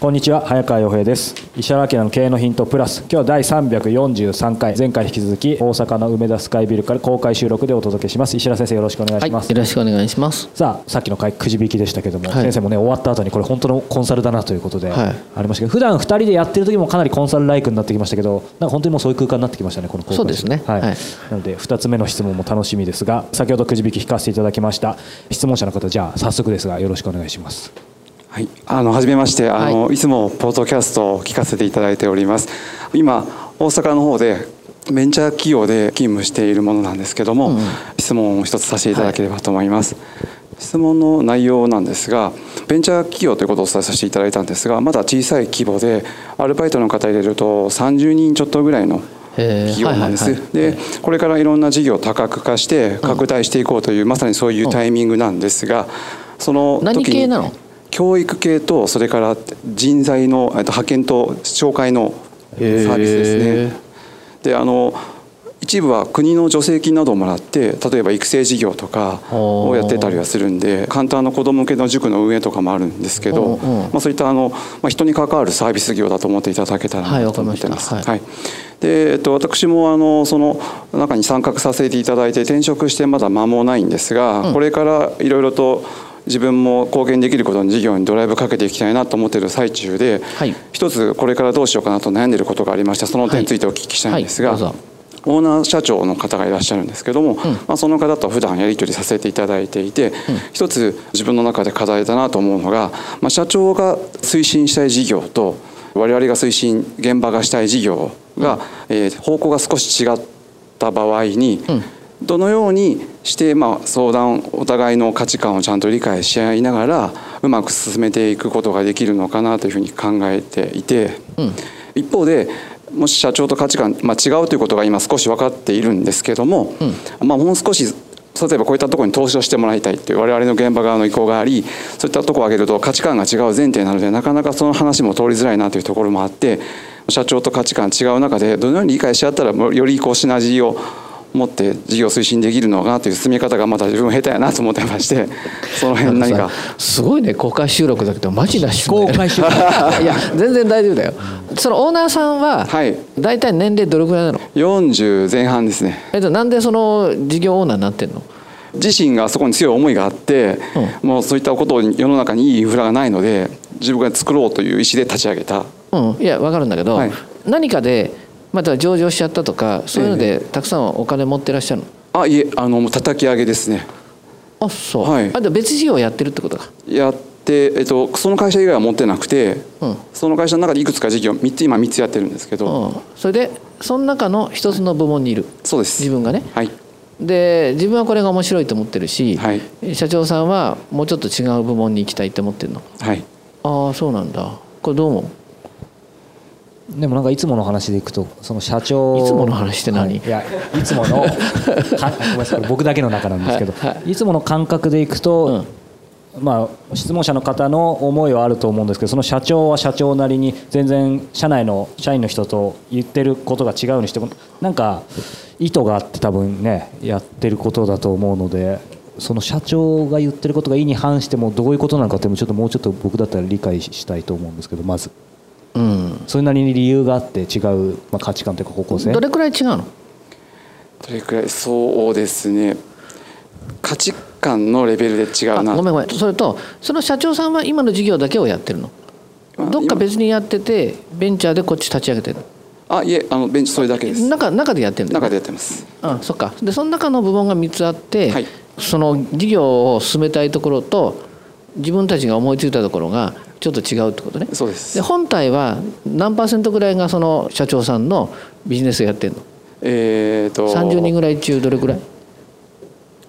こんにちは早川洋平です。石原明の経営のヒントプラス。今日は第343回。前回引き続き大阪の梅田スカイビルから公開収録でお届けします。石原先生よろしくお願いします、はい、よろしくお願いします。さあさっきの回くじ引きでしたけども、はい。先生もね終わった後にこれ本当のコンサルだなということではい。ありましたけど普段2人でやってる時もかなりコンサルライクになってきましたけどなんか本当にもうそういう空間になってきましたねこの公開そうですね。はい。はい。なので2つ目の質問も楽しみですが先ほどくじ引き引かせていただきました。質問者の方じゃあ早速ですがよろしくお願いしますはい、あの初めましてあの、い、つもポッドキャストを聞かせていただいております。今大阪の方でベンチャー企業で勤務しているものなんですけども、質問を一つさせていただければと思います、質問の内容なんですがベンチャー企業ということをお伝えさせていただいたんですがまだ小さい規模でアルバイトの方入れると30人ちょっとぐらいの企業なんです、はいはいはい。でこれからいろんな事業を多角化して拡大していこうという、まさにそういうタイミングなんですがその何系なの？教育系とそれから人材のえっと派遣と紹介のサへー。ービスですね。であの一部は国の助成金などをもらって例えば育成事業とかをやってたりはするんで簡単な子ども向けの塾の運営とかもあるんですけど、うんうん。まあ、そういったあの、まあ、人に関わるサービス業だと思っていただけたらはいなと思ってます。はいでえっと、私もあのその中に参画させていただいて転職してまだ間もないんですが、これからいろいろと自分も貢献できることの事業にドライブかけていきたいなと思っている最中で、はい。一つこれからどうしようかなと悩んでいることがありましてその点についてお聞きしたいんですが、はい。はいオーナー社長の方がいらっしゃるんですけども、まあ、その方と普段やり取りさせていただいていて、一つ自分の中で課題だなと思うのが、まあ、社長が推進したい事業と我々が推進現場がしたい事業が、えー方向が少し違った場合に、どのようにしてまあ相談お互いの価値観をちゃんと理解し合いながらうまく進めていくことができるのかなというふうに考えていて、一方でもし社長と価値観、まあ、違うということが今少し分かっているんですけども、まあ、もう少し例えばこういったところに投資をしてもらいたいという我々の現場側の意向がありそういったところを挙げると価値観が違う前提なのでなかなかその話も通りづらいなというところもあって社長と価値観違う中でどのように理解し合ったらよりこうシナジーを持って事業推進できるのかなという進め方がまだ自分下手やなと思ってましてその辺何か。すごいね公開収録だけどマジな質問公開収録。いや全然大丈夫だよ。そのオーナーさんははい。大体年齢どれくらいなの？40前半ですね。えっとなんでその事業オーナーになってんの？自身がそこに強い思いがあって、もうそういったことを世の中にいいインフラがないので自分が作ろうという意思で立ち上げた。うん。いや分かるんだけど、はい。何かでまた上場しちゃったとかそういうのでたくさんお金持ってらっしゃるの？あいえあの叩き上げですね。あそう、はい。あで別事業やってるってことか。やって、えっと、その会社以外は持ってなくて、うん。その会社の中でいくつか事業3つ今3つやってるんですけど、うん、それでその中の一つの部門にいる。そうです。自分がね。はい。で自分はこれが面白いと思ってるし、はい。社長さんはもうちょっと違う部門に行きたいって思ってるの？はい。ああそうなんだ。これどう思う？でもなんかいつもの話でいくとその社長いつもの話って何？はいいやいつもの かごめんなさいこれ僕だけの中なんですけど、はいはいい、つもの感覚でいくと、まあ、質問者の方の思いはあると思うんですけどその社長は社長なりに全然社内の社員の人と言ってることが違うにしてもなんか意図があって多分ねやってることだと思うのでその社長が言ってることが意に反してもどういうことなのかっていうのもちょっともうちょっと僕だったら理解したいと思うんですけどまずうん。それなりに理由があって違う、まあ、価値観というか方向性？どれくらい違うの？どれくらいそうですね。価値観のレベルで違うな。あごめんごめん。それとその社長さんは今の事業だけをやってるの？どっか別にやっててベンチャーでこっち立ち上げてるあいえあのベンチそれだけです。中中でやってるんだよ中でやってます。あそっか。でその中の部門が3つあって、はい。その事業を進めたいところと自分たちが思いついたところがちょっと違うってことね。そうです。で本体は何パーセントぐらいがその社長さんのビジネスをやってるの？えっ、と。30人ぐらい中どれぐらい、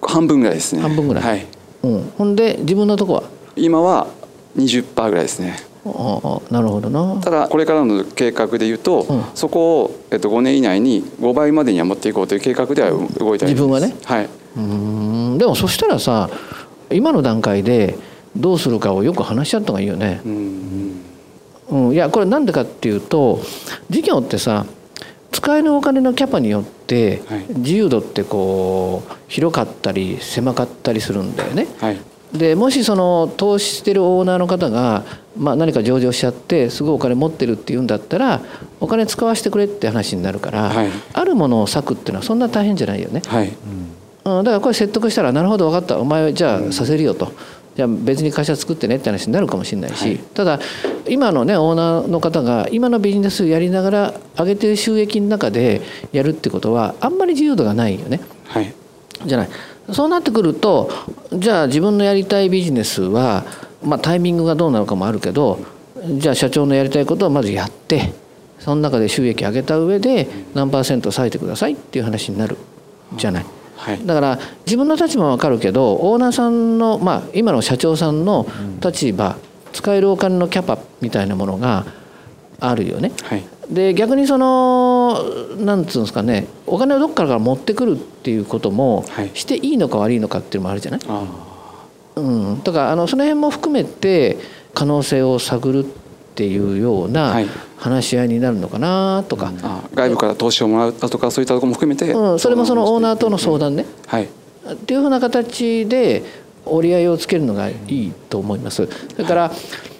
半分ぐらいですね。半分ぐらい？はい。うん、ほんで自分のとこは？今は20%ぐらいですね。ああなるほどな。ただこれからの計画でいうと、うん。そこを、えっと、5年以内に5倍までには持っていこうという計画では動いてあります。自分はね。はい、うん。でもそしたらさ今の段階でどうするかをよく話し合った方がいいよね。うんうん、いやこれなんでかっていうと事業ってさ使えるお金のキャパによってはい。自由度ってこう広かったり狭かったりするんだよね。はい。でもしその投資してるオーナーの方が、まあ、何か上場しちゃってすごいお金持ってるっていうんだったらお金使わせてくれって話になるから、はい。あるものを割くっていうのはそんな大変じゃないよね。はい。うん、だからこれ説得したらなるほど分かった。お前じゃあさせるよと。じゃあ別に会社作ってねって話になるかもしれないし、はい。ただ今のねオーナーの方が今のビジネスをやりながら上げてる収益の中でやるってことはあんまり自由度がないよね。はい。じゃない。そうなってくるとじゃあ自分のやりたいビジネスは、まあ、タイミングがどうなのかもあるけどじゃあ社長のやりたいことをまずやってその中で収益上げた上で何パーセント割いてくださいっていう話になるじゃない。はい。だから自分の立場は分かるけどオーナーさんの、まあ、今の社長さんの立場、使えるお金のキャパみたいなものがあるよね。はい。で逆にそのなんつうんですかねお金をどっからから持ってくるっていうこともはい。していいのか悪いのかっていうのもあるじゃない、あうん、だからあのその辺も含めて可能性を探るっていうようなはい。話し合いになるのかなとか、あ外部から投資をもらうだとかそういったところも含めて、うん、それもそのオーナーとの相談ね。はい。っていうふうな形で折り合いをつけるのがいいと思います。だから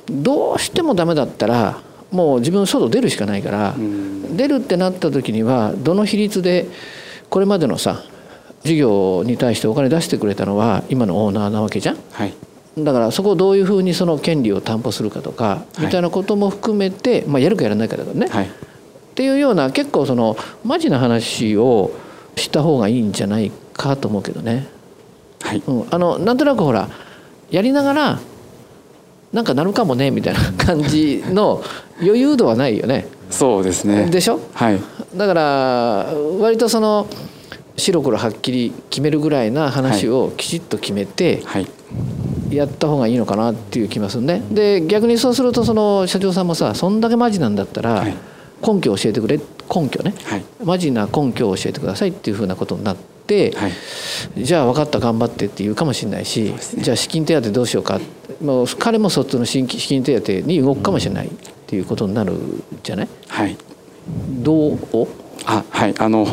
どうしてもダメだったらもう自分外出るしかないからん。出るってなった時にはどの比率でこれまでのさ事業に対してお金出してくれたのは今のオーナーなわけじゃん。はいだからそこをどういうふうにその権利を担保するかとかみたいなことも含めて、まあ、やるかやらないかだからね、はい。っていうような結構そのマジな話をした方がいいんじゃないかと思うけどね。はい。うん、あのなんとなくほらやりながらなんかなるかもねみたいな感じの 余裕度はないよね。そうですね。でしょ？はい。だから割とその白黒はっきり決めるぐらいな話をきちっと決めてはいやった方がいいのかなっていう気がするね。で逆にそうするとその社長さんもさそんだけマジなんだったらはい。根拠を教えてくれ根拠ね。はい。マジな根拠を教えてくださいっていうふうなことになって、はい。じゃあ分かった頑張ってって言うかもしれないし、じゃあ資金手当どうしようかもう彼もそっちの資金資金手当に動くかもしれないっていうことになるじゃない？はい。どう？あはい。あの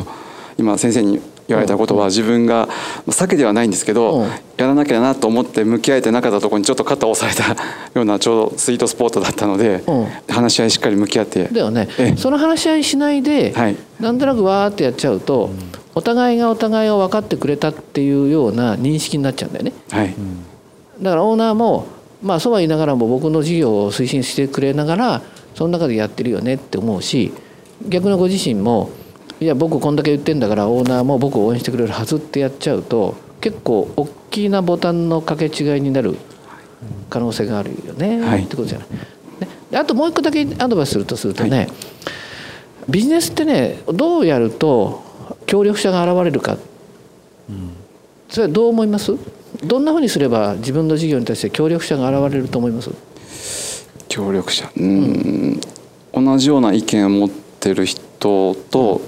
今先生に言われたことは自分が避けではないんですけど、うん。やらなきゃなと思って向き合えてなかったところにちょっと肩を押されたようなちょうどスイートスポットだったので、うん。話し合いしっかり向き合って。だよね。ええ。その話し合いしないで、はい。なんとなくわーってやっちゃうと、お互いがお互いを分かってくれたっていうような認識になっちゃうんだよね。はい。だからオーナーもまあそうは言いながらも僕の事業を推進してくれながらその中でやってるよねって思うし逆のご自身もいや僕こんだけ言ってんだからオーナーも僕を応援してくれるはずってやっちゃうと結構大きなボタンの掛け違いになる可能性があるよね、はい。ってことじゃない。ね。であともう一個だけアドバイスするとするとね、ビジネスってねどうやると協力者が現れるか、それはどう思います？どんなふうにすれば自分の事業に対して協力者が現れると思います？協力者。うん、同じような意見を持ってる人と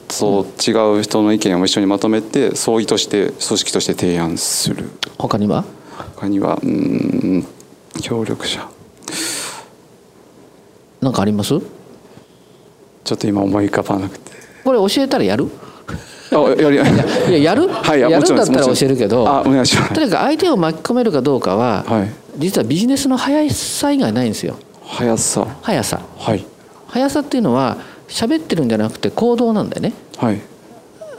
そう違う人の意見を一緒にまとめて総意として組織として提案する。他には？他にはうん協力者。何かあります？ちょっと今思い浮かばなくて。これ教えたらやる？あやりいややる、はいやるんだったら教えるけどあお願いします。とにかく相手を巻き込めるかどうかは、はい。実はビジネスの速さ以外ないんですよ。速さ。速さ。はい。速さっていうのは喋ってるんじゃなくて行動なんだよね。はい。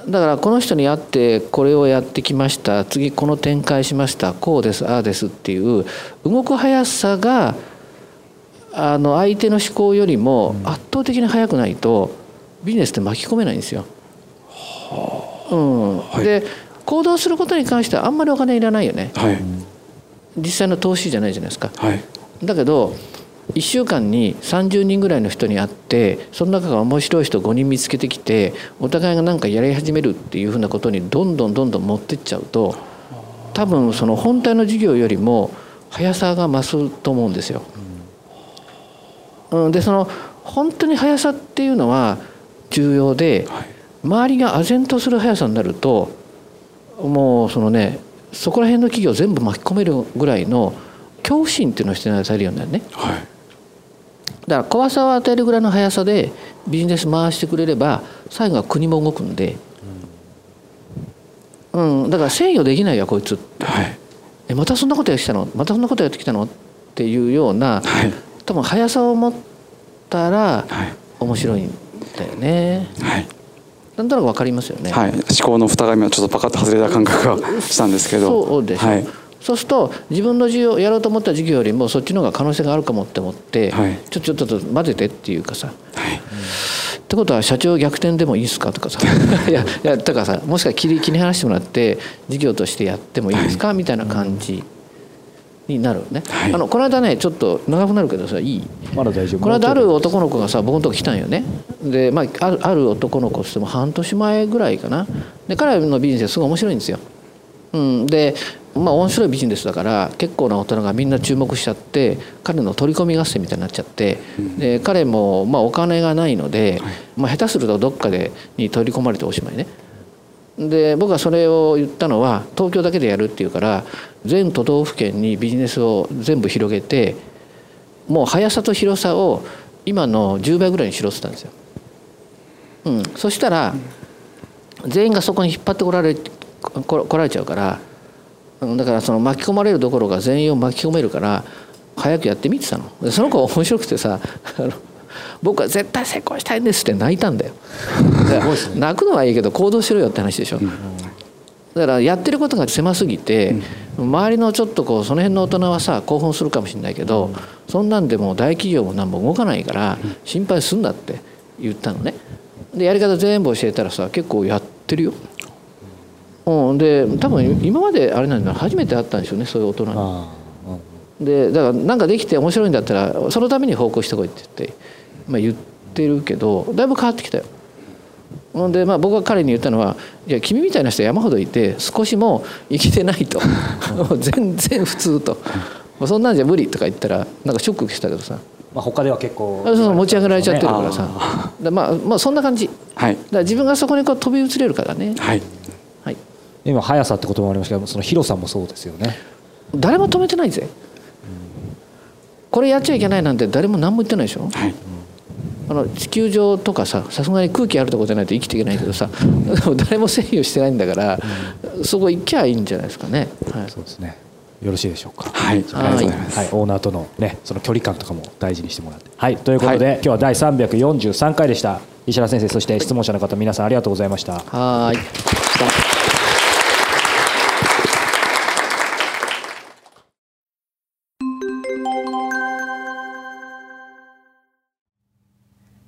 だからこの人に会ってこれをやってきました。次この展開しました。こうですああですっていう動く速さがあの相手の思考よりも圧倒的に速くないとビジネスって巻き込めないんですよ。うん。はい、で行動することに関してはあんまりお金いらないよね、はい、実際の投資じゃないじゃないですか。はい、だけど1週間に30人ぐらいの人に会ってその中が面白い人5人見つけてきてお互いが何かやり始めるっていうふうなことにどんどんどんどん持ってっちゃうと多分その本体の事業よりも速さが増すと思うんですよ。うん、でその本当に速さっていうのは重要で、周りが唖然とする速さになるともうそのねそこら辺の企業全部巻き込めるぐらいの恐怖心っていうのをして与えるようになるね。はい、だから怖さを与えるぐらいの速さでビジネス回してくれれば最後は国も動くんで、うん、だから制御できないよこいつって、はい、えまたそんなことやってきたの？またそんなことやってきたの？っていうような、はい、多分速さを持ったら面白いんだよね。はい。なんとなくわかりますよね。はい、思考の蓋紙はちょっとパカッと外れた感覚がしたんですけど。そうでしょ。はい、そうすると自分の授業やろうと思った授業よりもそっちの方が可能性があるかもって思って、はい、ちょちょっと混ぜてっていうかさ。はい。ってことは社長逆転でもいいですか？とかさ。いやいやだからさもしか切り切り離してもらって事業としてやってもいいですか、はい、みたいな感じになるね、はい、あのこの間ねちょっと長くなるけどさいい？まだ大丈夫？この間ある男の子がさ僕のとこ来たんよね。で、まあ、あるある男の子ってっても半年前ぐらいかな。で彼のビジネスすごい面白いんですよ、うん、でまあ面白いビジネスだから結構な大人がみんな注目しちゃって彼の取り込み合戦みたいになっちゃってで彼もまあお金がないので、まあ、下手するとどっかでに取り込まれておしまいね。で僕はそれを言ったのは東京だけでやるっていうから全都道府県にビジネスを全部広げてもう速さと広さを今の10倍ぐらいにしろってたんですよ。うん、そしたら全員がそこに引っ張ってこられ来られちゃうからだからその巻き込まれるどころか全員を巻き込めるから早くやってみてたの。その子面白くてさ僕は絶対成功したいんですって泣いたんだよ。泣くのはいいけど行動しろよって話でしょ、だからやってることが狭すぎて、周りのちょっとこうその辺の大人はさ興奮するかもしれないけど、そんなんでも大企業も何も動かないから心配すんだって言ったのね。でやり方全部教えたらさ結構やってるようん、で多分今まであれなんだ初めて会ったんでしょうねそういう大人に。でだから何かできて面白いんだったらそのために報告してこいって言って、まあ、言ってるけどだいぶ変わってきたよ。ほんでまあ僕が彼に言ったのはいや君みたいな人山ほどいて少しも生きてないと。全然普通と。そんなんじゃ無理とか言ったらなんかショックしたけどさ。まあ、他では結構、そうそう持ち上げられちゃってるからさ。まあまあそんな感じ、はい、だから自分がそこにこう飛び移れるからね、はい、今速さって言葉もありましたけどその広さもそうですよね誰も止めてないぜ、これやっちゃいけないなんて誰も何も言ってないでしょ、はい、あの地球上とかささすがに空気あるとこじゃないと生きていけないけどさ 誰も制御してないんだから、そこ行きゃいいんじゃないですかね、はい、そうですねよろしいでしょうか。はい、ありがとうございます。はい、オーナーとのね、その距離感とかも大事にしてもらって。はい、ということで、はい、今日は第343回でした。石原先生、そして質問者の方、皆さんありがとうございました。はい。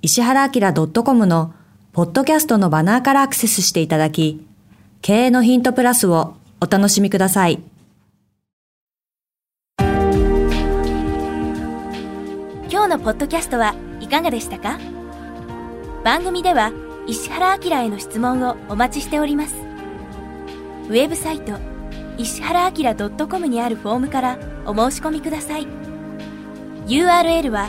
石原明 .com のポッドキャストのバナーからアクセスしていただき、経営のヒントプラスをお楽しみください。今日のポッドキャストはいかがでしたか？番組では石原明への質問をお待ちしております。ウェブサイト石原明 .com にあるフォームからお申し込みください。URL は